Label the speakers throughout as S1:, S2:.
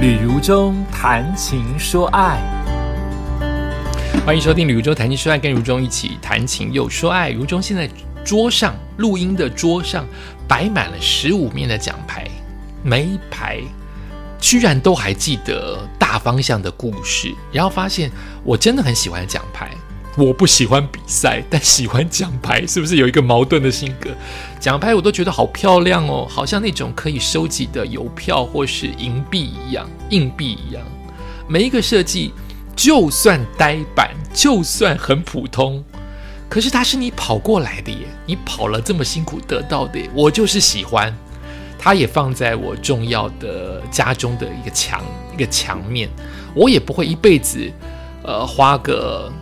S1: 旅如中谈情说爱，
S2: 欢迎收听《旅如中谈情说爱》，跟如中一起谈情又说爱。如中现在桌上录音的桌上摆满了十五面的奖牌，每一排居然都还记得大方向的故事，然后发现我真的很喜欢奖牌。我不喜欢比赛，但喜欢奖牌，是不是有一个矛盾的性格？奖牌我都觉得好漂亮哦，好像那种可以收集的邮票或是银币一样、硬币一样。每一个设计，就算呆板，就算很普通，可是它是你跑过来的耶，你跑了这么辛苦得到的耶，我就是喜欢。它也放在我重要的家中的一个墙一个墙面，我也不会一辈子，呃，花个。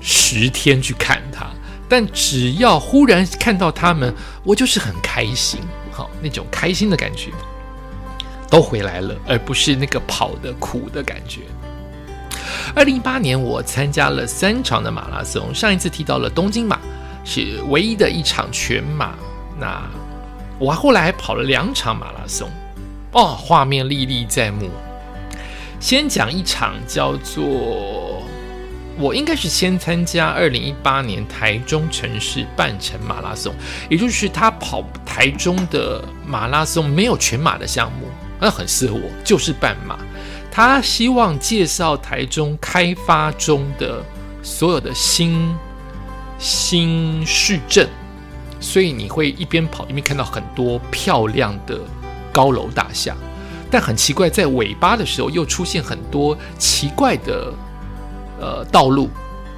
S2: 十天去看他，但只要忽然看到他们，我就是很开心，好那种开心的感觉都回来了，而不是那个跑的苦的感觉。二零一八年，我参加了三场的马拉松，上一次提到了东京马是唯一的一场全马，那我后来还跑了两场马拉松，哦，画面历历在目。先讲一场叫做。我应该是先参加二零一八年台中城市半程马拉松，也就是他跑台中的马拉松没有全马的项目，那很适合我，就是半马。他希望介绍台中开发中的所有的新新市镇，所以你会一边跑一边看到很多漂亮的高楼大厦，但很奇怪，在尾巴的时候又出现很多奇怪的。呃，道路，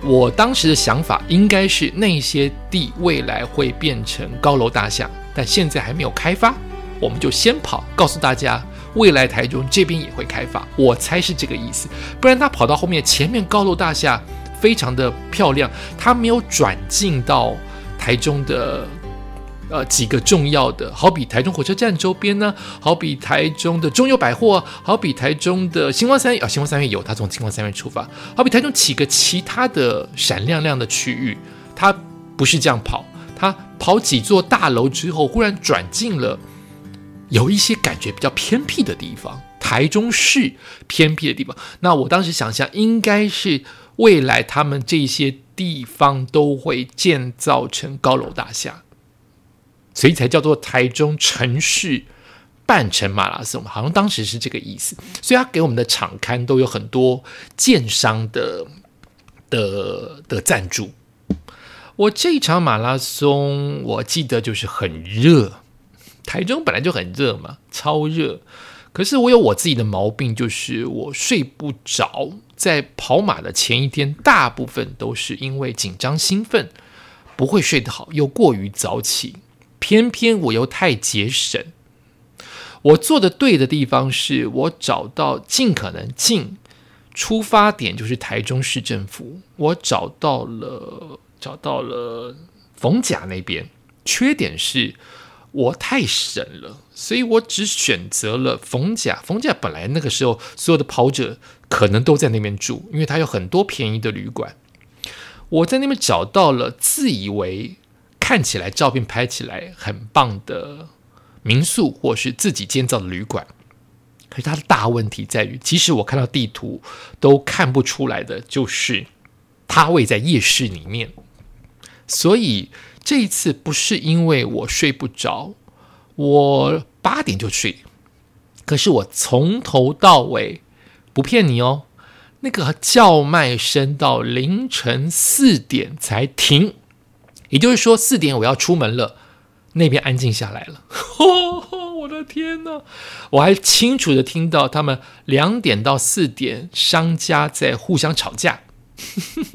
S2: 我当时的想法应该是那些地未来会变成高楼大厦，但现在还没有开发，我们就先跑，告诉大家未来台中这边也会开发，我猜是这个意思，不然他跑到后面，前面高楼大厦非常的漂亮，他没有转进到台中的。呃，几个重要的，好比台中火车站周边呢，好比台中的中友百货，好比台中的星光三月啊，星光三月有，他从星光三月出发，好比台中几个其他的闪亮亮的区域，他不是这样跑，他跑几座大楼之后，忽然转进了有一些感觉比较偏僻的地方，台中市偏僻的地方。那我当时想象，应该是未来他们这些地方都会建造成高楼大厦。所以才叫做台中城市半程马拉松，好像当时是这个意思。所以他给我们的场刊都有很多建商的的的赞助。我这一场马拉松，我记得就是很热，台中本来就很热嘛，超热。可是我有我自己的毛病，就是我睡不着。在跑马的前一天，大部分都是因为紧张兴奋，不会睡得好，又过于早起。偏偏我又太节省，我做的对的地方是我找到尽可能近，出发点就是台中市政府，我找到了找到了逢甲那边，缺点是我太省了，所以我只选择了逢甲。逢甲本来那个时候所有的跑者可能都在那边住，因为它有很多便宜的旅馆。我在那边找到了自以为。看起来照片拍起来很棒的民宿，或是自己建造的旅馆，可是它的大问题在于，即使我看到地图都看不出来的，就是它位在夜市里面。所以这一次不是因为我睡不着，我八点就睡，可是我从头到尾不骗你哦，那个叫卖声到凌晨四点才停。也就是说，四点我要出门了，那边安静下来了。我的天哪！我还清楚的听到他们两点到四点商家在互相吵架。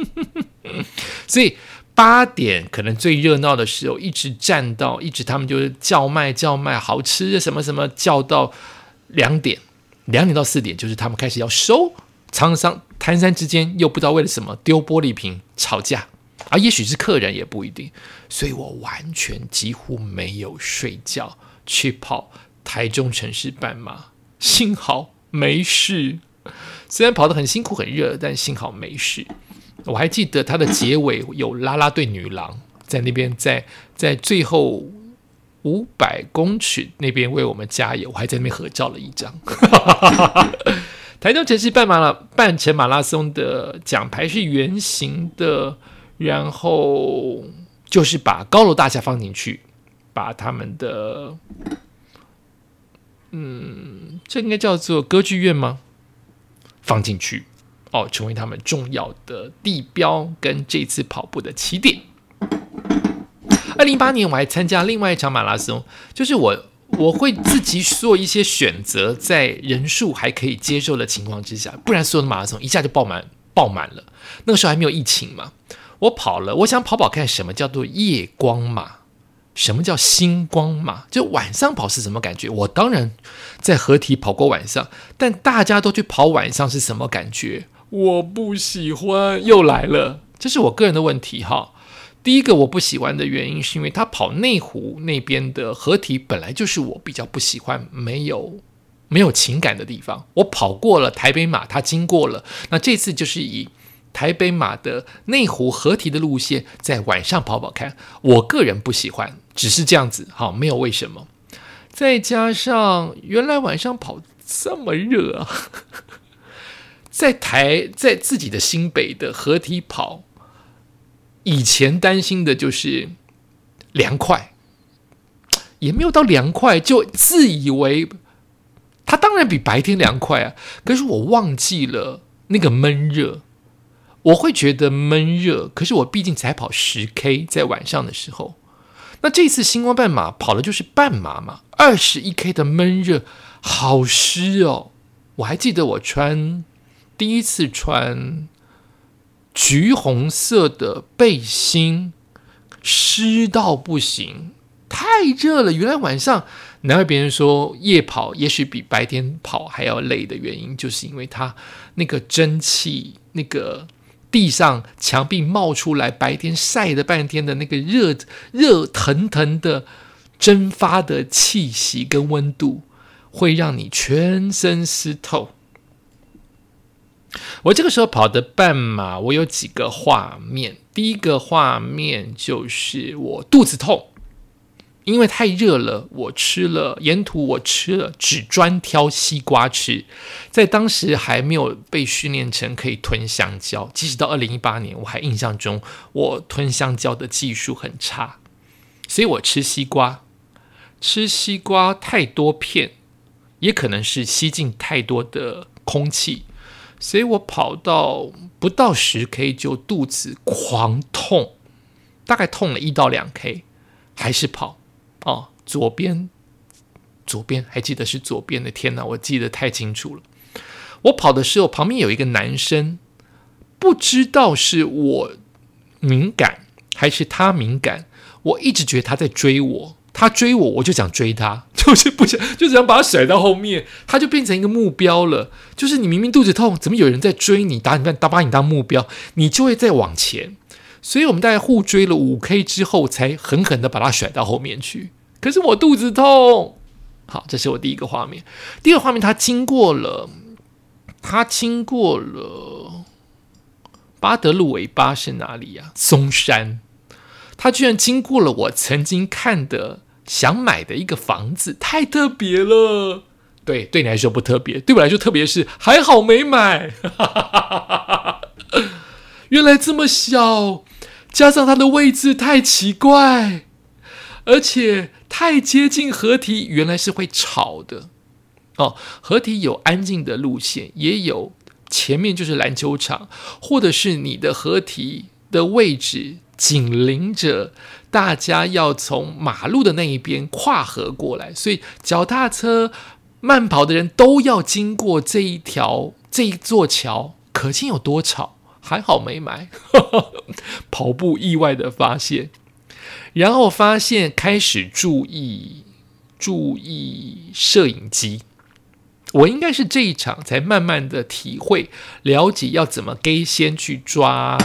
S2: 所以八点可能最热闹的时候，一直站到一直他们就是叫卖叫卖好吃的什么什么叫到两点，两点到四点就是他们开始要收。沧桑摊山之间又不知道为了什么丢玻璃瓶吵架。啊，也许是客人也不一定，所以我完全几乎没有睡觉去跑台中城市半马，幸好没事。虽然跑得很辛苦很热，但幸好没事。我还记得它的结尾有啦啦队女郎在那边，在在最后五百公尺那边为我们加油，我还在那边合照了一张。台中城市半马拉半程马拉松的奖牌是圆形的，然后就是把高楼大厦放进去，把他们的，嗯，这应该叫做歌剧院吗？放进去哦，成为他们重要的地标跟这次跑步的起点。二零一八年我还参加另外一场马拉松，就是我我会自己做一些选择，在人数还可以接受的情况之下，不然所有的马拉松一下就爆满爆满了。那个时候还没有疫情嘛，我跑了，我想跑跑看什么叫做夜光马，什么叫星光马，就晚上跑是什么感觉？我当然在合体跑过晚上，但大家都去跑晚上是什么感觉？我不喜欢，又来了，这是我个人的问题哈。第一个我不喜欢的原因，是因为他跑内湖那边的合体本来就是我比较不喜欢、没有没有情感的地方。我跑过了台北马，他经过了，那这次就是以台北马的内湖合体的路线，在晚上跑跑看。我个人不喜欢，只是这样子，好，没有为什么。再加上原来晚上跑这么热啊，在台在自己的新北的合体跑。以前担心的就是凉快，也没有到凉快，就自以为它当然比白天凉快啊。可是我忘记了那个闷热，我会觉得闷热。可是我毕竟才跑十 K，在晚上的时候，那这次星光半马跑的就是半马嘛，二十一 K 的闷热，好湿哦。我还记得我穿第一次穿。橘红色的背心，湿到不行，太热了。原来晚上，难怪别人说夜跑也许比白天跑还要累的原因，就是因为它那个蒸汽，那个地上墙壁冒出来，白天晒了半天的那个热热腾腾的蒸发的气息跟温度，会让你全身湿透。我这个时候跑的半马，我有几个画面。第一个画面就是我肚子痛，因为太热了。我吃了沿途我吃了，只专挑西瓜吃。在当时还没有被训练成可以吞香蕉，即使到二零一八年，我还印象中我吞香蕉的技术很差，所以我吃西瓜，吃西瓜太多片，也可能是吸进太多的空气。所以我跑到不到十 K 就肚子狂痛，大概痛了一到两 K，还是跑哦。左边，左边还记得是左边的，天哪，我记得太清楚了。我跑的时候旁边有一个男生，不知道是我敏感还是他敏感，我一直觉得他在追我。他追我，我就想追他，就是不想，就想把他甩到后面，他就变成一个目标了。就是你明明肚子痛，怎么有人在追你，打你，打把你当目标，你就会再往前。所以我们大概互追了五 K 之后，才狠狠的把他甩到后面去。可是我肚子痛。好，这是我第一个画面。第二个画面，他经过了，他经过了巴德路尾巴是哪里呀？松山。他居然经过了我曾经看的。想买的一个房子太特别了，对，对你来说不特别，对我来说特别是还好没买。原来这么小，加上它的位置太奇怪，而且太接近合体，原来是会吵的。哦，合体有安静的路线，也有前面就是篮球场，或者是你的合体的位置紧邻着。大家要从马路的那一边跨河过来，所以脚踏车、慢跑的人都要经过这一条这一座桥，可见有多吵。还好没买，跑步意外的发现，然后发现开始注意注意摄影机。我应该是这一场才慢慢的体会了解要怎么给先去抓。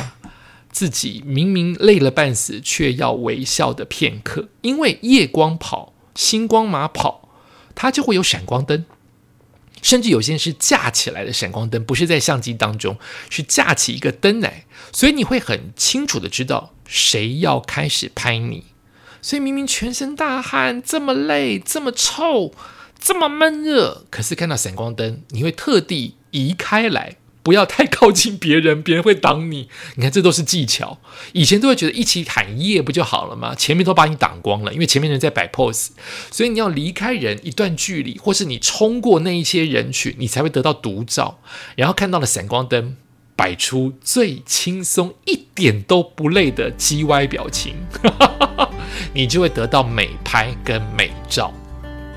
S2: 自己明明累了半死，却要微笑的片刻。因为夜光跑、星光马跑，它就会有闪光灯，甚至有些是架起来的闪光灯，不是在相机当中，是架起一个灯来，所以你会很清楚的知道谁要开始拍你。所以明明全身大汗，这么累，这么臭，这么闷热，可是看到闪光灯，你会特地移开来。不要太靠近别人，别人会挡你。你看，这都是技巧。以前都会觉得一起喊夜不就好了吗？前面都把你挡光了，因为前面人在摆 pose，所以你要离开人一段距离，或是你冲过那一些人群，你才会得到独照。然后看到了闪光灯，摆出最轻松、一点都不累的 G Y 表情，你就会得到美拍跟美照。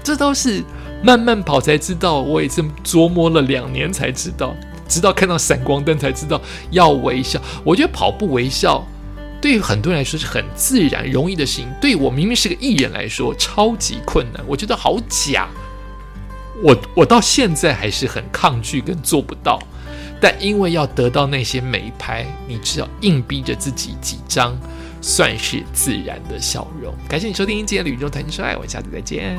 S2: 这都是慢慢跑才知道，我也是琢磨了两年才知道。直到看到闪光灯才知道要微笑。我觉得跑步微笑对于很多人来说是很自然、容易的事情，对我明明是个艺人来说超级困难。我觉得好假，我我到现在还是很抗拒跟做不到。但因为要得到那些美拍，你只要硬逼着自己几张，算是自然的笑容。感谢你收听今天的宇宙谈情说爱，我们下次再见。